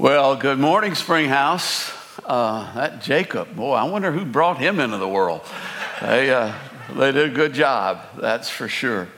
Well, good morning, Springhouse. Uh, that Jacob, boy, I wonder who brought him into the world. They, uh, they did a good job, that's for sure.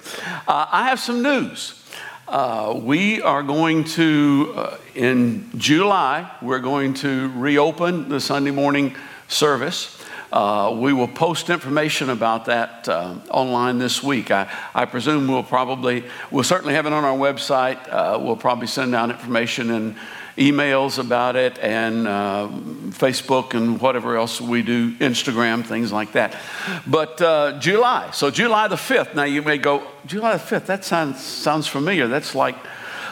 Uh, I have some news. Uh, we are going to, uh, in July, we're going to reopen the Sunday morning service. Uh, we will post information about that online this week. I, I, presume we'll probably, we'll certainly have it on our website. We'll probably send out information and emails about it and uh, Facebook and whatever else we do, Instagram, things like that. But uh, July, so July the 5th. Now you may go, July the 5th, that sounds, sounds familiar. That's like,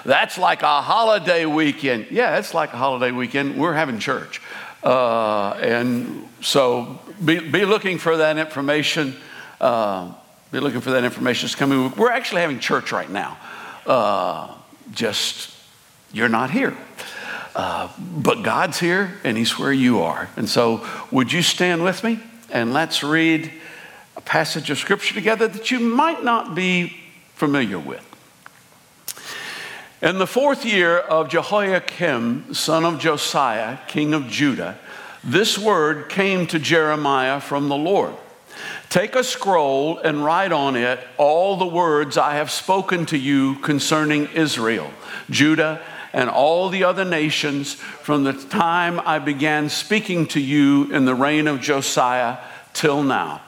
that's like a holiday weekend. Yeah, it's like a holiday weekend. We're having church. Uh, and so be, be looking for that information. Uh, be looking for that information. It's coming. We're actually having church right now. Uh, just, you're not here. Uh, but God's here and He's where you are. And so, would you stand with me and let's read a passage of Scripture together that you might not be familiar with. In the fourth year of Jehoiakim, son of Josiah, king of Judah, this word came to Jeremiah from the Lord. Take a scroll and write on it all the words I have spoken to you concerning Israel, Judah, and all the other nations from the time I began speaking to you in the reign of Josiah till now.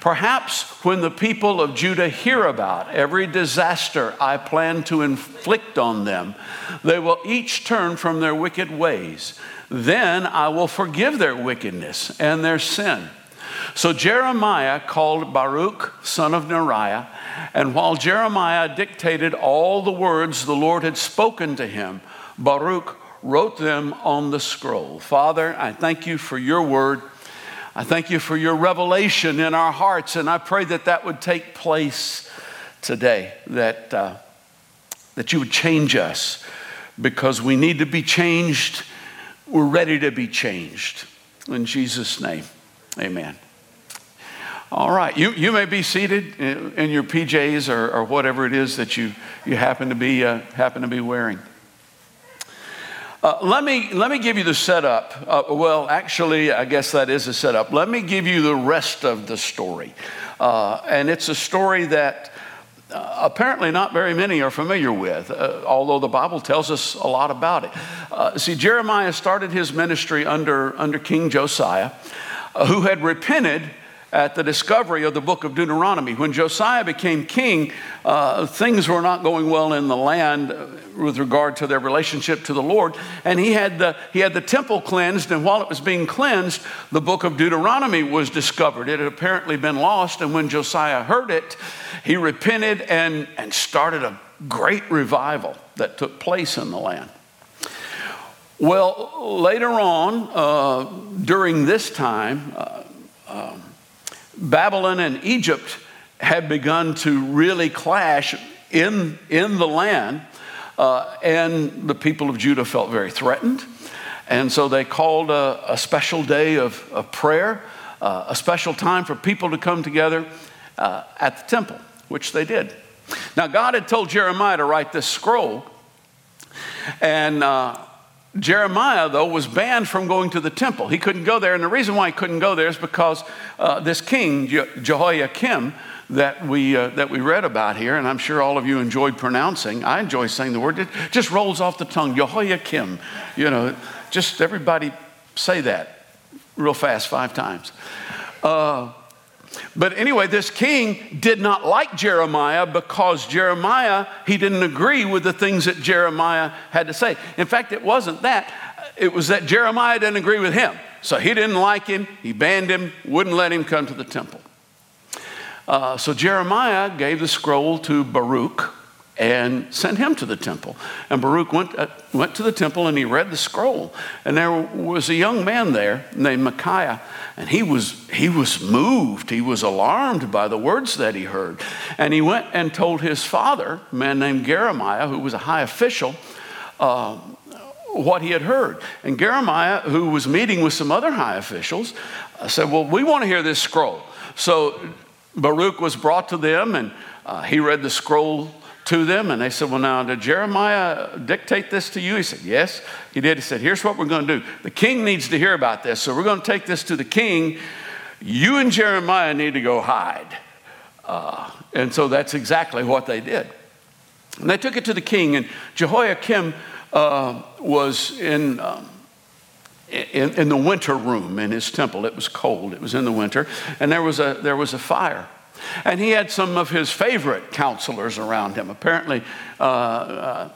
Perhaps when the people of Judah hear about every disaster I plan to inflict on them, they will each turn from their wicked ways. Then I will forgive their wickedness and their sin. So Jeremiah called Baruch, son of Neriah, and while Jeremiah dictated all the words the Lord had spoken to him, Baruch wrote them on the scroll. Father, I thank you for your word. I thank you for your revelation in our hearts, and I pray that that would take place today, that, uh, that you would change us because we need to be changed. We're ready to be changed. In Jesus' name, amen. All right, you, you may be seated in, your PJs or, or, whatever it is that you, you happen, to be, uh, happen to be wearing. Uh, let, me, let me give you the setup. Uh, well, actually, I guess that is a setup. Let me give you the rest of the story. Uh, and it's a story that uh, apparently not very many are familiar with, uh, although the Bible tells us a lot about it. See, Jeremiah started his ministry under, under King Josiah, who had repented at the discovery of the book of Deuteronomy. When Josiah became king, uh, things were not going well in the land uh, with regard to their relationship to the Lord. And he had, the, he had the temple cleansed, and while it was being cleansed, the book of Deuteronomy was discovered. It had apparently been lost, and when Josiah heard it, he repented and, and started a great revival that took place in the land. Well, later on, uh, during this time, uh, um, Babylon and Egypt had begun to really clash in, in the land, uh, and the people of Judah felt very threatened. And so they called a, a special day of, of prayer, uh, a special time for people to come together uh, at the temple, which they did. Now, God had told Jeremiah to write this scroll, and uh, Jeremiah, though, was banned from going to the temple. He couldn't go there. And the reason why he couldn't go there is because uh, this king, Je- Jehoiakim, that we, uh, that we read about here, and I'm sure all of you enjoyed pronouncing. I enjoy saying the word. It just rolls off the tongue. Jehoiakim. You know, just everybody say that real fast five times. Uh, but anyway, this king did not like Jeremiah because Jeremiah, he didn't agree with the things that Jeremiah had to say. In fact, it wasn't that, it was that Jeremiah didn't agree with him. So he didn't like him, he banned him, wouldn't let him come to the temple. Uh, so Jeremiah gave the scroll to Baruch, and sent him to the temple. And Baruch went, uh, went to the temple and he read the scroll. And there was a young man there named Micaiah, and he was, he was moved. He was alarmed by the words that he heard. And he went and told his father, a man named Gemariah, who was a high official, uh, what he had heard. And Gemariah, who was meeting with some other high officials, uh, said, Well, we want to hear this scroll. So Baruch was brought to them, and uh, he read the scroll to them. And they said, Well, now, did Jeremiah dictate this to you? He said, Yes, he did. He said, Here's what we're going to do. The king needs to hear about this. So we're going to take this to the king. You and Jeremiah need to go hide. Uh, and so that's exactly what they did. And they took it to the king, and Jehoiakim uh, was in. Um, in, in, the winter room in his temple. It was cold, it was in the winter, and there was a, there was a fire. And he had some of his favorite counselors around him. Apparently, uh, uh,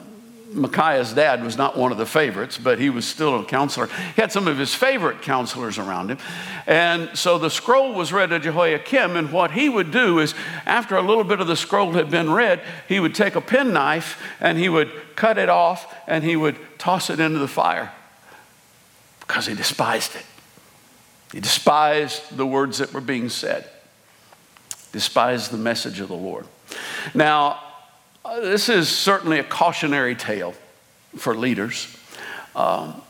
Micaiah's dad was not one of the favorites, but he was still a counselor. He had some of his favorite counselors around him. And so the scroll was read to Jehoiakim, and what he would do is, after a little bit of the scroll had been read, he would take a penknife and he would cut it off and he would toss it into the fire because he despised it. He despised the words that were being said despise the message of the Lord. Now, this is certainly a cautionary tale for leaders. Um,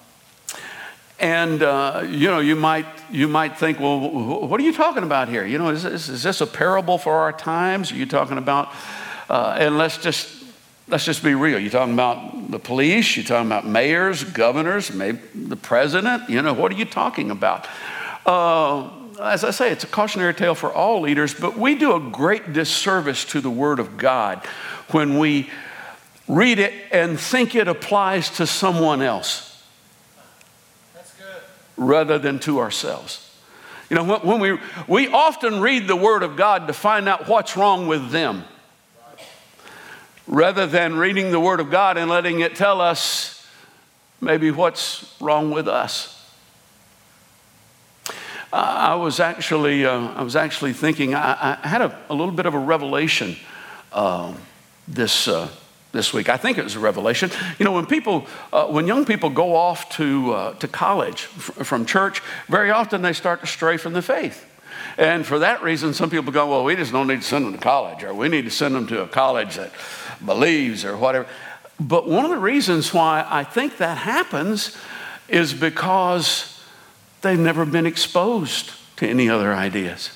and uh, you know, you might you might think, well, what are you talking about here? You know, is this, is this a parable for our times? Are you talking about? Uh, and let's just let's just be real. You're talking about the police. You're talking about mayors, governors, maybe the president. You know, what are you talking about? Uh, as I say, it's a cautionary tale for all leaders, but we do a great disservice to the Word of God when we read it and think it applies to someone else rather than to ourselves. You know, when we, we often read the Word of God to find out what's wrong with them rather than reading the Word of God and letting it tell us maybe what's wrong with us. I was actually, uh, I was actually thinking, I, I had a, a, little bit of a revelation uh, this, uh, this week. I think it was a revelation. You know, when people, uh, when young people go off to, uh, to college f- from church, very often they start to stray from the faith. And for that reason, some people go, well, we just don't need to send them to college, or we need to send them to a college that believes, or whatever. But one of the reasons why I think that happens is because They've never been exposed to any other ideas.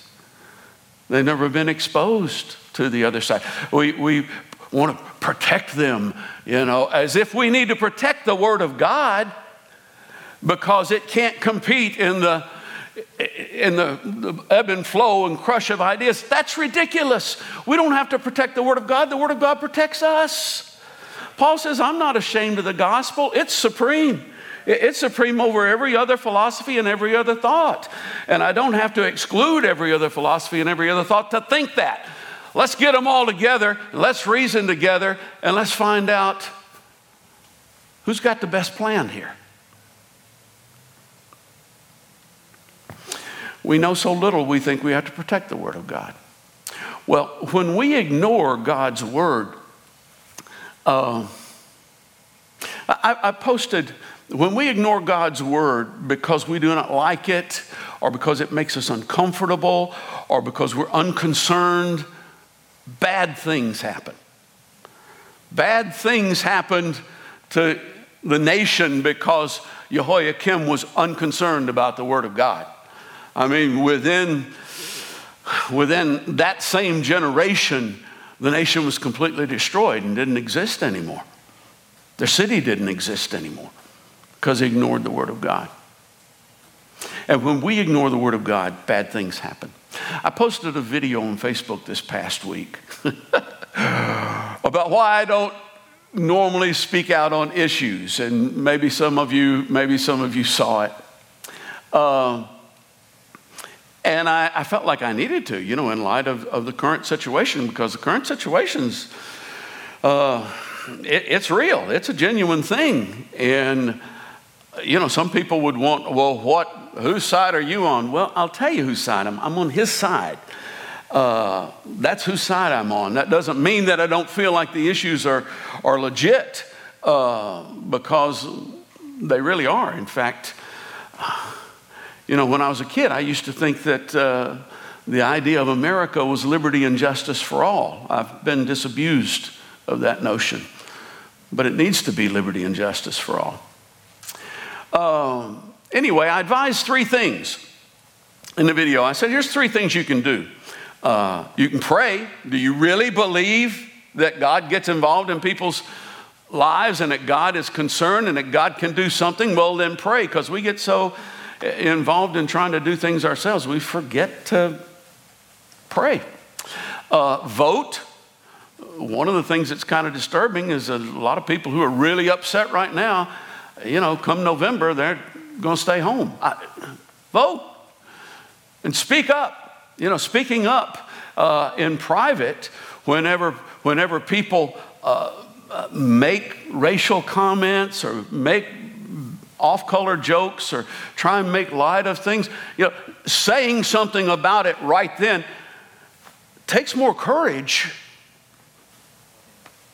They've never been exposed to the other side. We, we want to protect them, you know, as if we need to protect the Word of God because it can't compete in the in the, the, ebb and flow and crush of ideas. That's ridiculous. We don't have to protect the Word of God, the Word of God protects us. Paul says, I'm not ashamed of the gospel, it's supreme. It's supreme over every other philosophy and every other thought. And I don't have to exclude every other philosophy and every other thought to think that. Let's get them all together, let's reason together, and let's find out who's got the best plan here. We know so little, we think we have to protect the Word of God. Well, when we ignore God's Word, uh, I, I posted when we ignore God's word because we do not like it, or because it makes us uncomfortable, or because we're unconcerned, bad things happen. Bad things happened to the nation because Jehoiakim was unconcerned about the word of God. I mean, within, within that same generation, the nation was completely destroyed and didn't exist anymore. Their city didn't exist anymore because he ignored the Word of God. And when we ignore the Word of God, bad things happen. I posted a video on Facebook this past week about why I don't normally speak out on issues, and maybe some of you, maybe some of you saw it. Uh, and I, I, felt like I needed to, you know, in light of, of the current situation, because the current situation's uh, it, it's real. It's a genuine thing, and you know, some people would want, well, what, whose side are you on? Well, I'll tell you whose side I'm. I'm on his side. Uh, that's whose side I'm on. That doesn't mean that I don't feel like the issues are, are legit, uh, because they really are. In fact, you know, when I was a kid, I used to think that uh, the idea of America was liberty and justice for all. I've been disabused of that notion, but it needs to be liberty and justice for all. Um, anyway, I advised three things in the video. I said, here's three things you can do. Uh, you can pray. Do you really believe that God gets involved in people's lives and that God is concerned and that God can do something, well, then pray because we get so involved in trying to do things ourselves, we forget to pray. Uh, vote. One of the things that's kind of disturbing is a lot of people who are really upset right now, you know, come November, they're going to stay home. I, vote and speak up. You know, speaking up uh, in private whenever, whenever people uh, uh make racial comments or make off color jokes or try and make light of things, you know, saying something about it right then takes more courage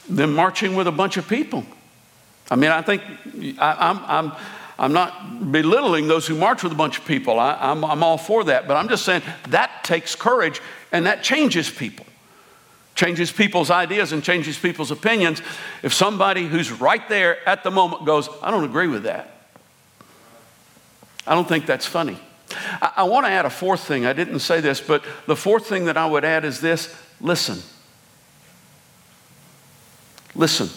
than marching with a bunch of people. I mean, I think I, am I'm, I'm not belittling those who march with a bunch of people. I, I'm, I'm all for that. But I'm just saying that takes courage and that changes people changes people's ideas and changes people's opinions. If somebody who's right there at the moment goes, I don't agree with that, I don't think that's funny. I, I want to add a fourth thing. I didn't say this, but the fourth thing that I would add is this listen. Listen.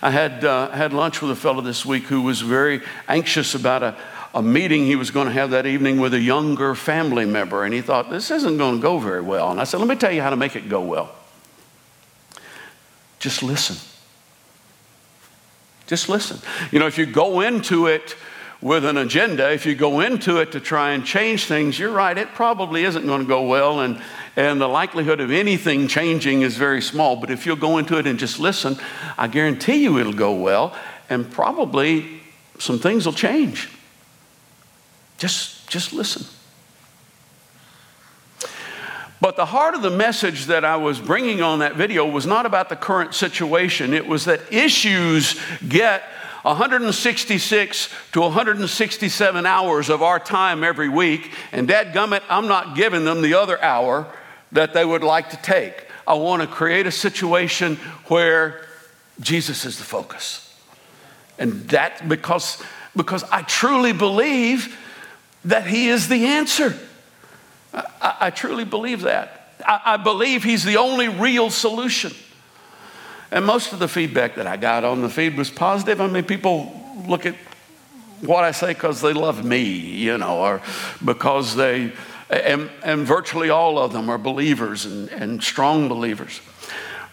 I had, uh, had lunch with a fellow this week who was very anxious about a, a meeting he was going to have that evening with a younger family member, and he thought, this isn't going to go very well. And I said, let me tell you how to make it go well. Just listen. Just listen. You know, if you go into it with an agenda, if you go into it to try and change things, you're right, it probably isn't going to go well, and, and the likelihood of anything changing is very small. But if you'll go into it and just listen, I guarantee you it'll go well, and probably some things will change. Just, just listen. But the heart of the message that I was bringing on that video was not about the current situation. It was that issues get 166 to 167 hours of our time every week, and dadgummit, I'm not giving them the other hour that they would like to take. I want to create a situation where Jesus is the focus. And that because, because I truly believe that He is the answer. I, I truly believe that. I, I believe He's the only real solution. And most of the feedback that I got on the feed was positive. I mean, people look at what I say because they love me, you know, or because they, and, and virtually all of them are believers and, and strong believers.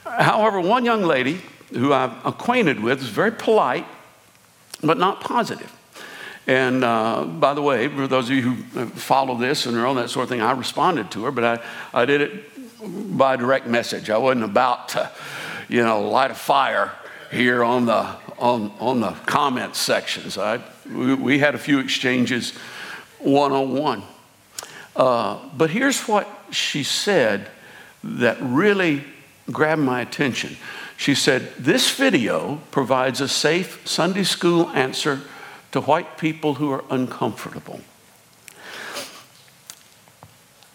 However, one young lady who I'm acquainted with is very polite, but not positive. And uh, by the way, for those of you who follow this and are on that sort of thing, I responded to her, but I, I did it by direct message. I wasn't about to you know, light a fire here on the, on, on the comments sections. I, we, we had a few exchanges one on one. But here's what she said that really grabbed my attention. She said, This video provides a safe Sunday school answer to white people who are uncomfortable.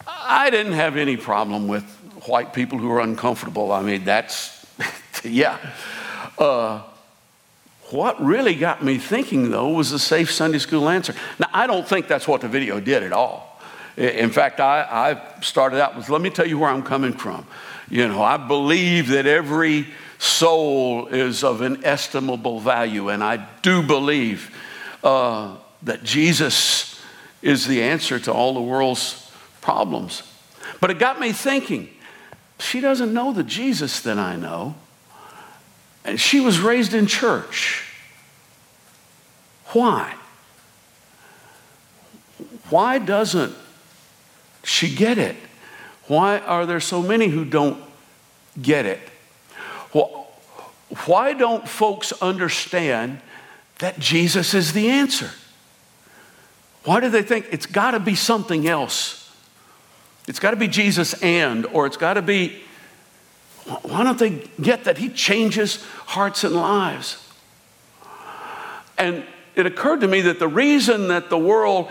I didn't have any problem with white people who are uncomfortable. I mean, that's yeah. Uh, what really got me thinking, though, was the safe Sunday school answer. Now, I don't think that's what the video did at all. In fact, I, I started out with let me tell you where I'm coming from. You know, I believe that every soul is of inestimable value, and I do believe uh, that Jesus is the answer to all the world's problems. But it got me thinking she doesn't know the Jesus that I know. And she was raised in church. Why? Why doesn't she get it? Why are there so many who don't get it? Why don't folks understand that Jesus is the answer? Why do they think it's got to be something else? It's got to be Jesus and, or it's got to be why don't they get that He changes hearts and lives? And it occurred to me that the reason that the world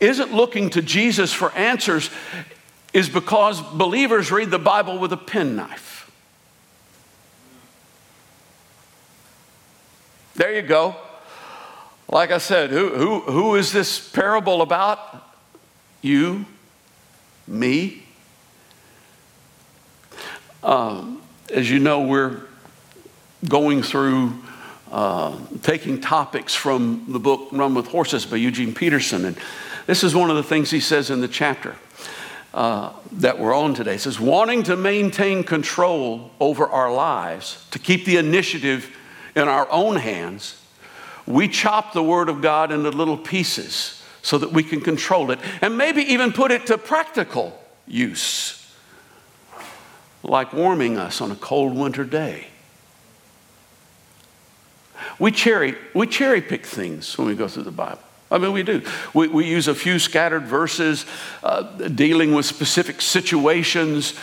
isn't looking to Jesus for answers is because believers read the Bible with a penknife. There you go. Like I said, who, who, who is this parable about? You, me, um, as you know, we're going through uh, taking topics from the book Run with Horses by Eugene Peterson. And this is one of the things he says in the chapter uh, that we're on today. He says, wanting to maintain control over our lives, to keep the initiative in our own hands, we chop the Word of God into little pieces so that we can control it and maybe even put it to practical use, like warming us on a cold winter day. We cherry, we cherry pick things when we go through the Bible. I mean, we do. We, we use a few scattered verses uh, dealing with specific situations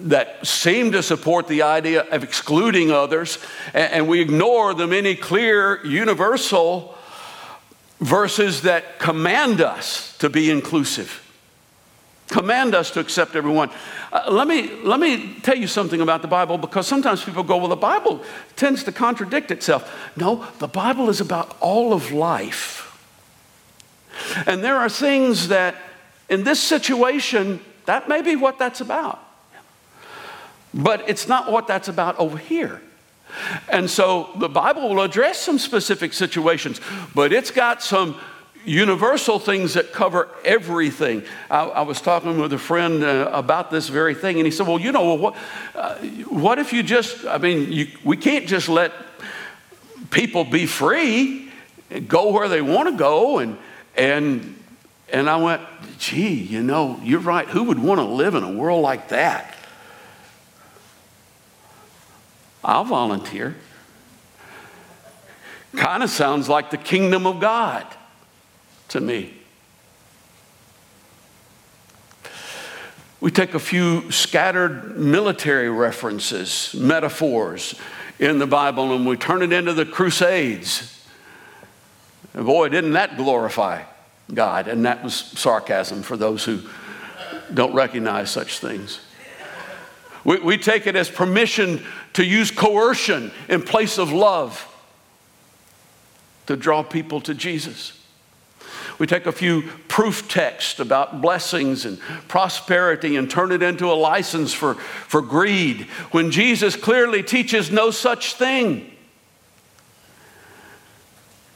that seem to support the idea of excluding others, and, and we ignore the many clear, universal verses that command us to be inclusive, command us to accept everyone. Uh, let, me, let me tell you something about the Bible because sometimes people go, well, the Bible tends to contradict itself. No, the Bible is about all of life. And there are things that, in this situation, that may be what that's about. But it's not what that's about over here. And so the Bible will address some specific situations, but it's got some universal things that cover everything. I, I was talking with a friend uh, about this very thing, and he said, Well, you know, what, uh, what if you just, I mean, you, we can't just let people be free, go where they want to go. And, and, and I went, Gee, you know, you're right. Who would want to live in a world like that? I'll volunteer. Kind of sounds like the kingdom of God to me. We take a few scattered military references, metaphors in the Bible, and we turn it into the Crusades. And boy, didn't that glorify God? And that was sarcasm for those who don't recognize such things. We, we take it as permission to use coercion in place of love to draw people to Jesus. We take a few proof texts about blessings and prosperity and turn it into a license for, for greed when Jesus clearly teaches no such thing.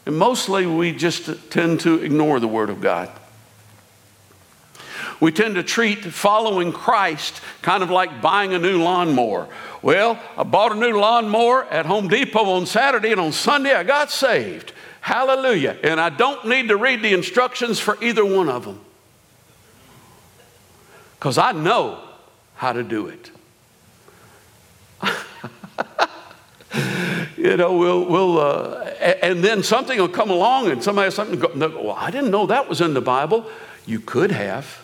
And mostly we just tend to ignore the Word of God. We tend to treat following Christ kind of like buying a new lawnmower. Well, I bought a new lawnmower at Home Depot on Saturday, and on Sunday I got saved. Hallelujah. And I don't need to read the instructions for either one of them because I know how to do it. You know, we'll, we'll uh, and then something will come along and somebody has something, go, well, I didn't know that was in the Bible. You could have.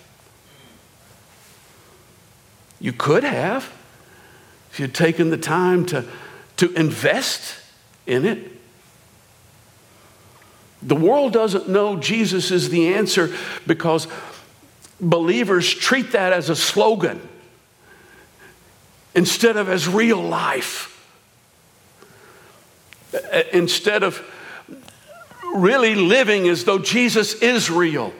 You could have if you'd taken the time to, to invest in it. The world doesn't know Jesus is the answer because believers treat that as a slogan instead of as real life. Uh, instead of really living as though Jesus is real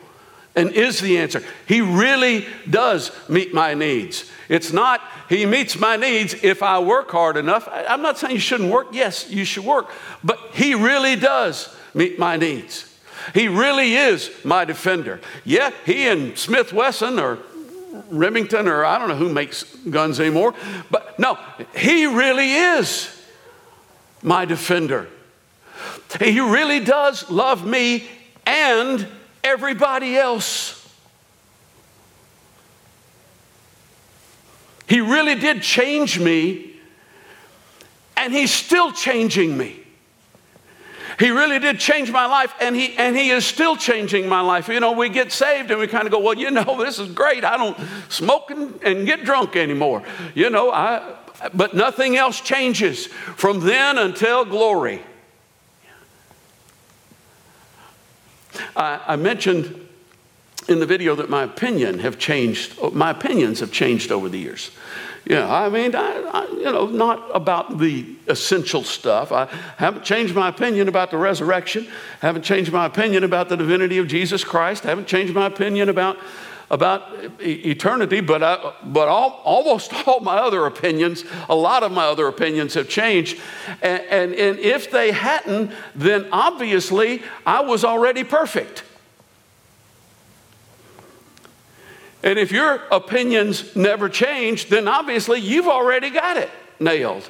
and is the answer. He really does meet my needs. It's not, He meets my needs if I work hard enough. I'm not saying you shouldn't work. Yes, you should work. But He really does meet my needs. He really is my defender. Yeah, he and Smith Wesson or Remington or I don't know who makes guns anymore, but no, he really is my defender. He really does love me and everybody else. He really did change me, and He's still changing me. He really did change my life, and he, and he is still changing my life. You know, we get saved and we kind of go, well, you know, this is great. I don't smoke and, and get drunk anymore. You know, I, but nothing else changes from then until glory. I, I mentioned in the video that my opinion have changed, oh, my opinions have changed over the years. Yeah, I mean, I, I, you know, not about the essential stuff. I haven't changed my opinion about the resurrection. Haven't changed my opinion about the divinity of Jesus Christ. Haven't changed my opinion about about eternity, but, I, but all, almost all my other opinions, a lot of my other opinions have changed. And, and, and if they hadn't, then obviously I was already perfect. And if your opinions never change, then obviously you've already got it nailed.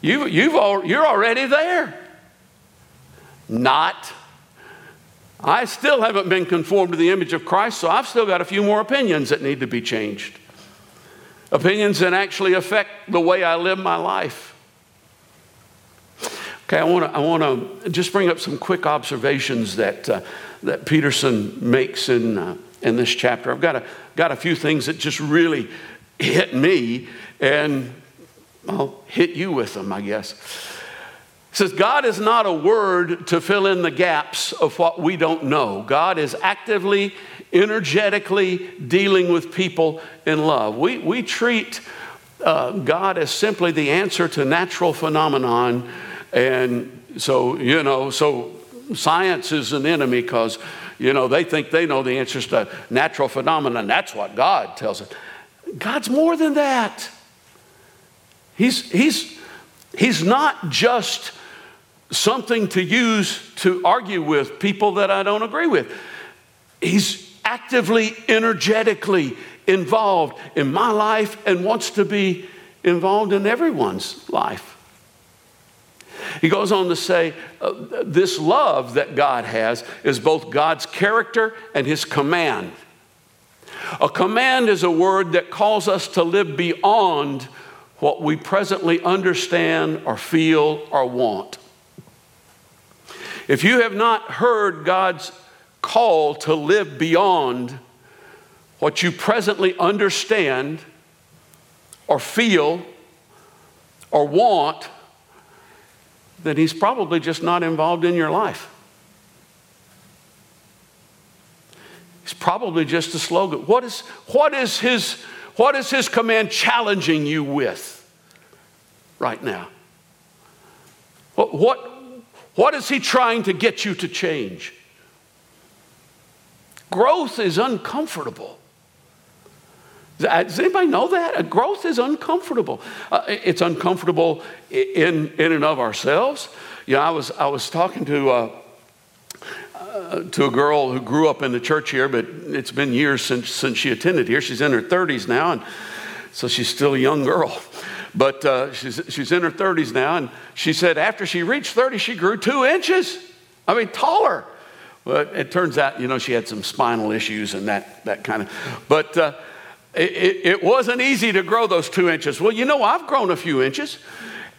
You, you've you're already there. Not. I still haven't been conformed to the image of Christ, so I've still got a few more opinions that need to be changed. Opinions that actually affect the way I live my life. Okay, I want to I wanna just bring up some quick observations that, uh, that Peterson makes in, uh, in this chapter. I've got a, got a few things that just really hit me, and I'll hit you with them, I guess says God is not a word to fill in the gaps of what we don't know. God is actively, energetically dealing with people in love. We, we treat uh, God as simply the answer to natural phenomenon. And so, you know, so science is an enemy because, you know, they think they know the answers to natural phenomena. That's what God tells us. God's more than that. He's, he's, he's not just something to use to argue with people that I don't agree with. He's actively, energetically involved in my life and wants to be involved in everyone's life. He goes on to say, uh, This love that God has is both God's character and His command. A command is a word that calls us to live beyond what we presently understand or feel or want. If you have not heard God's call to live beyond what you presently understand or feel or want, then He's probably just not involved in your life. It's probably just a slogan. What is, what is, his, what is His command challenging you with right now? What, what, what is he trying to get you to change? Growth is uncomfortable. Does anybody know that? Growth is uncomfortable. Uh, it's uncomfortable in, in and of ourselves. You know, I was, I was talking to, uh, uh, to a girl who grew up in the church here, but it's been years since, since she attended here. She's in her 30s now, and so she's still a young girl. But uh, she's, she's in her 30s now, and she said after she reached 30, she grew two inches. I mean, taller. But it turns out, you know, she had some spinal issues and that, that kind of. But uh, it, it wasn't easy to grow those two inches. Well, you know, I've grown a few inches,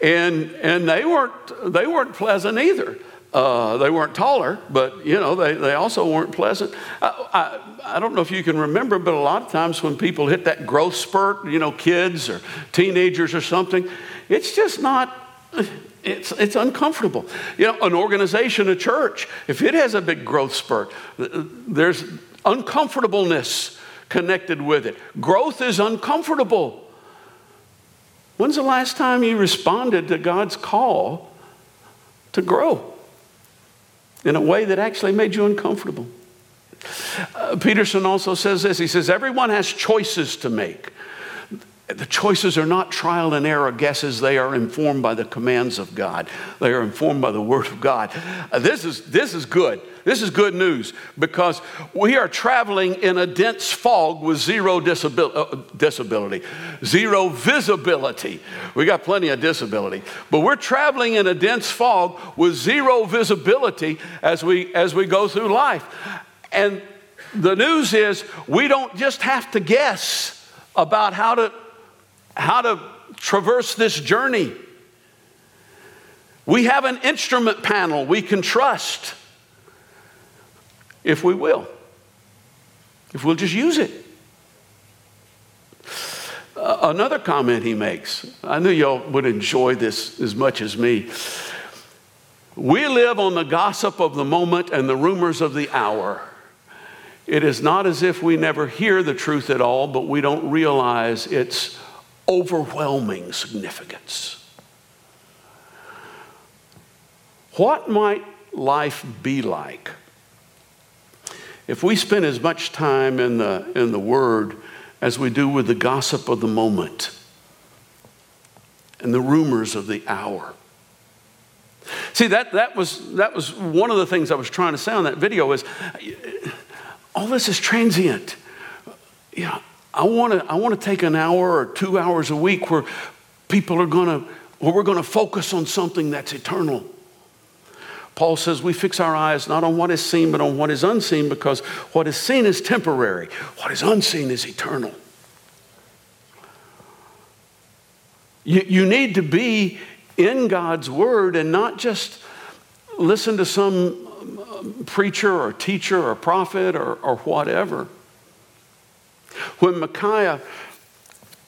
and, and they, weren't, they weren't pleasant either. Uh, they weren't taller, but you know they, they also weren't pleasant. I, I, I, don't know if you can remember, but a lot of times when people hit that growth spurt, you know, kids or teenagers or something, it's just not. It's, it's uncomfortable. You know, an organization, a church, if it has a big growth spurt, there's uncomfortableness connected with it. Growth is uncomfortable. When's the last time you responded to God's call to grow? In a way that actually made you uncomfortable. Uh, Peterson also says this he says, Everyone has choices to make. The choices are not trial and error guesses, they are informed by the commands of God. They are informed by the Word of God. Uh, this, is, this is good. This is good news because we are traveling in a dense fog with zero disabil- uh, disability, zero visibility. We got plenty of disability, but we're traveling in a dense fog with zero visibility as we, as we go through life. And the news is we don't just have to guess about how to how to traverse this journey. We have an instrument panel we can trust if we will, if we'll just use it. Uh, another comment he makes, I knew y'all would enjoy this as much as me. We live on the gossip of the moment and the rumors of the hour. It is not as if we never hear the truth at all, but we don't realize its overwhelming significance. What might life be like if we spend as much time in the, in the Word as we do with the gossip of the moment and the rumors of the hour. See, that, that, was, that was one of the things I was trying to say on that video is all this is transient. Yeah, I want to I want to take an hour or two hours a week where people are going to, where we're going to focus on something that's eternal. Paul says we fix our eyes not on what is seen, but on what is unseen, because what is seen is temporary, what is unseen is eternal. You, you need to be in God's Word and not just listen to some um, preacher or teacher or prophet or, or whatever. When Micaiah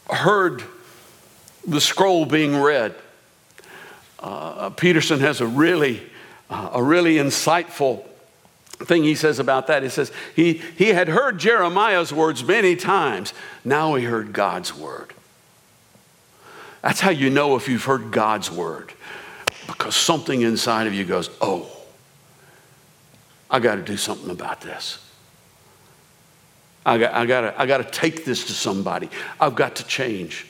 heard the scroll being read, uh, Peterson has a really, uh, a really insightful thing he says about that. He says he, he had heard Jeremiah's words many times. Now he heard God's word. That's how you know if you've heard God's word, because something inside of you goes, Oh, I got to do something about this. I got, I, got to, I got to take this to somebody. I've got to change.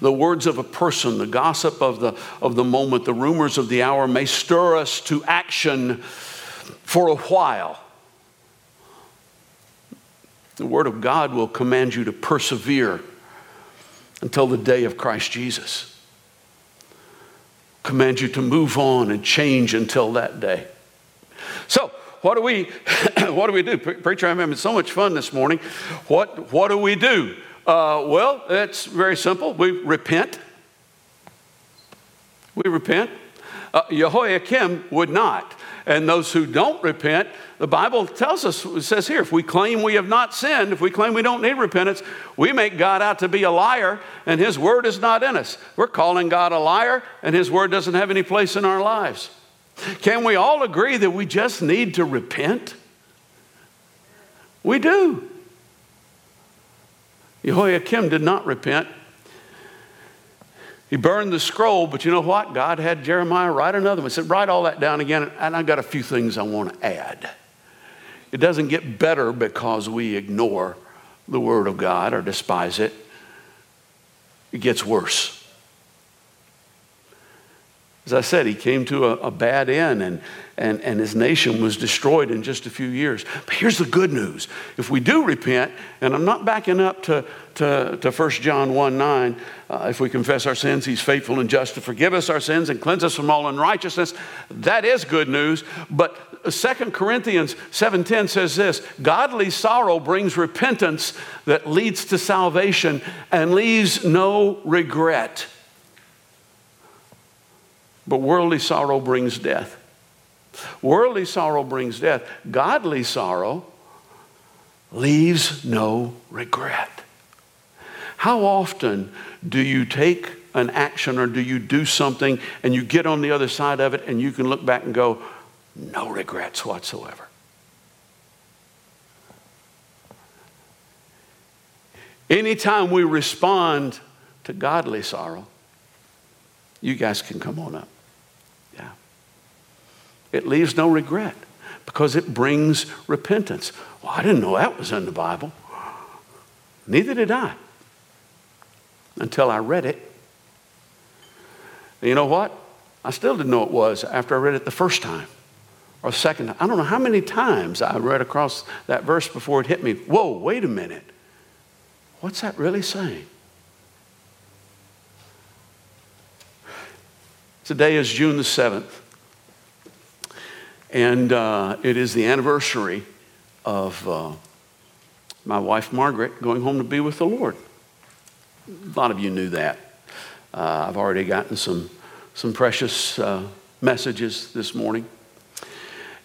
The words of a person, the gossip of the, of the moment, the rumors of the hour may stir us to action for a while. The Word of God will command you to persevere until the day of Christ Jesus. Command you to move on and change until that day. So, what do we what do we do? Preacher, I'm having so much fun this morning. What what do we do? Uh, well, it's very simple. We repent. We repent. Uh, Jehoiakim would not. And those who don't repent, the Bible tells us, it says here, if we claim we have not sinned, if we claim we don't need repentance, we make God out to be a liar and his word is not in us. We're calling God a liar and his word doesn't have any place in our lives. Can we all agree that we just need to repent? We do. Jehoiakim did not repent. He burned the scroll, but you know what? God had Jeremiah write another one. He said, Write all that down again, and I've got a few things I want to add. It doesn't get better because we ignore the Word of God or despise it, it gets worse. As I said, he came to a, a, bad end and, and, and his nation was destroyed in just a few years. But here's the good news. If we do repent, and I'm not backing up to, to, to 1 John 1 9, uh, if we confess our sins, he's faithful and just to forgive us our sins and cleanse us from all unrighteousness. That is good news. But 2 Corinthians 7:10 says this, godly sorrow brings repentance that leads to salvation and leaves no regret. But worldly sorrow brings death. Worldly sorrow brings death. Godly sorrow leaves no regret. How often do you take an action or do you do something and you get on the other side of it and you can look back and go, no regrets whatsoever? Anytime we respond to godly sorrow, you guys can come on up. It leaves no regret because it brings repentance. Well, I didn't know that was in the Bible. Neither did I until I read it. And you know what? I still didn't know it was after I read it the first time or second time. I don't know how many times I read across that verse before it hit me. Whoa, wait a minute. What's that really saying? Today is June the 7th. And uh, it is the anniversary of uh, my wife Margaret going home to be with the Lord. A lot of you knew that. Uh, I've already gotten some, some precious uh, messages this morning.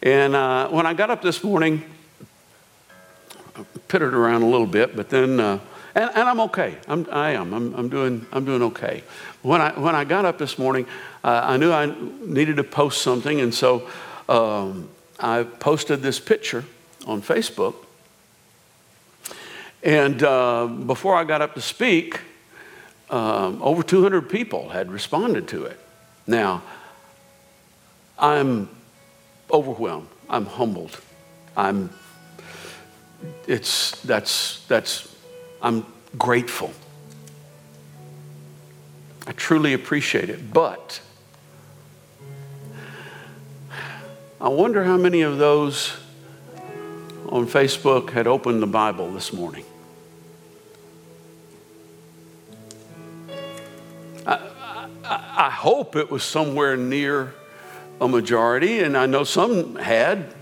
And uh, when I got up this morning, I pittered around a little bit, but then, uh, and, and, I'm okay. I'm, I am. I'm, I'm, doing, I'm doing okay. When I, when I got up this morning, I knew I needed to post something, and so um, I posted this picture on Facebook. And uh, before I got up to speak, um, over 200 people had responded to it. Now, I'm overwhelmed. I'm humbled. I'm, it's, that's, that's, I'm grateful. I truly appreciate it. But I wonder how many of those on Facebook had opened the Bible this morning. I, I, I hope it was somewhere near a majority, and I know some had.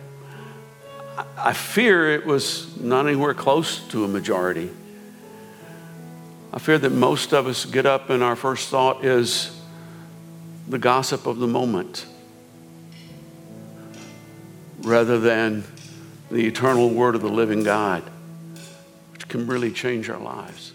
I fear it was not anywhere close to a majority. I fear that most of us get up and our first thought is the gossip of the moment rather than the eternal word of the living God, which can really change our lives.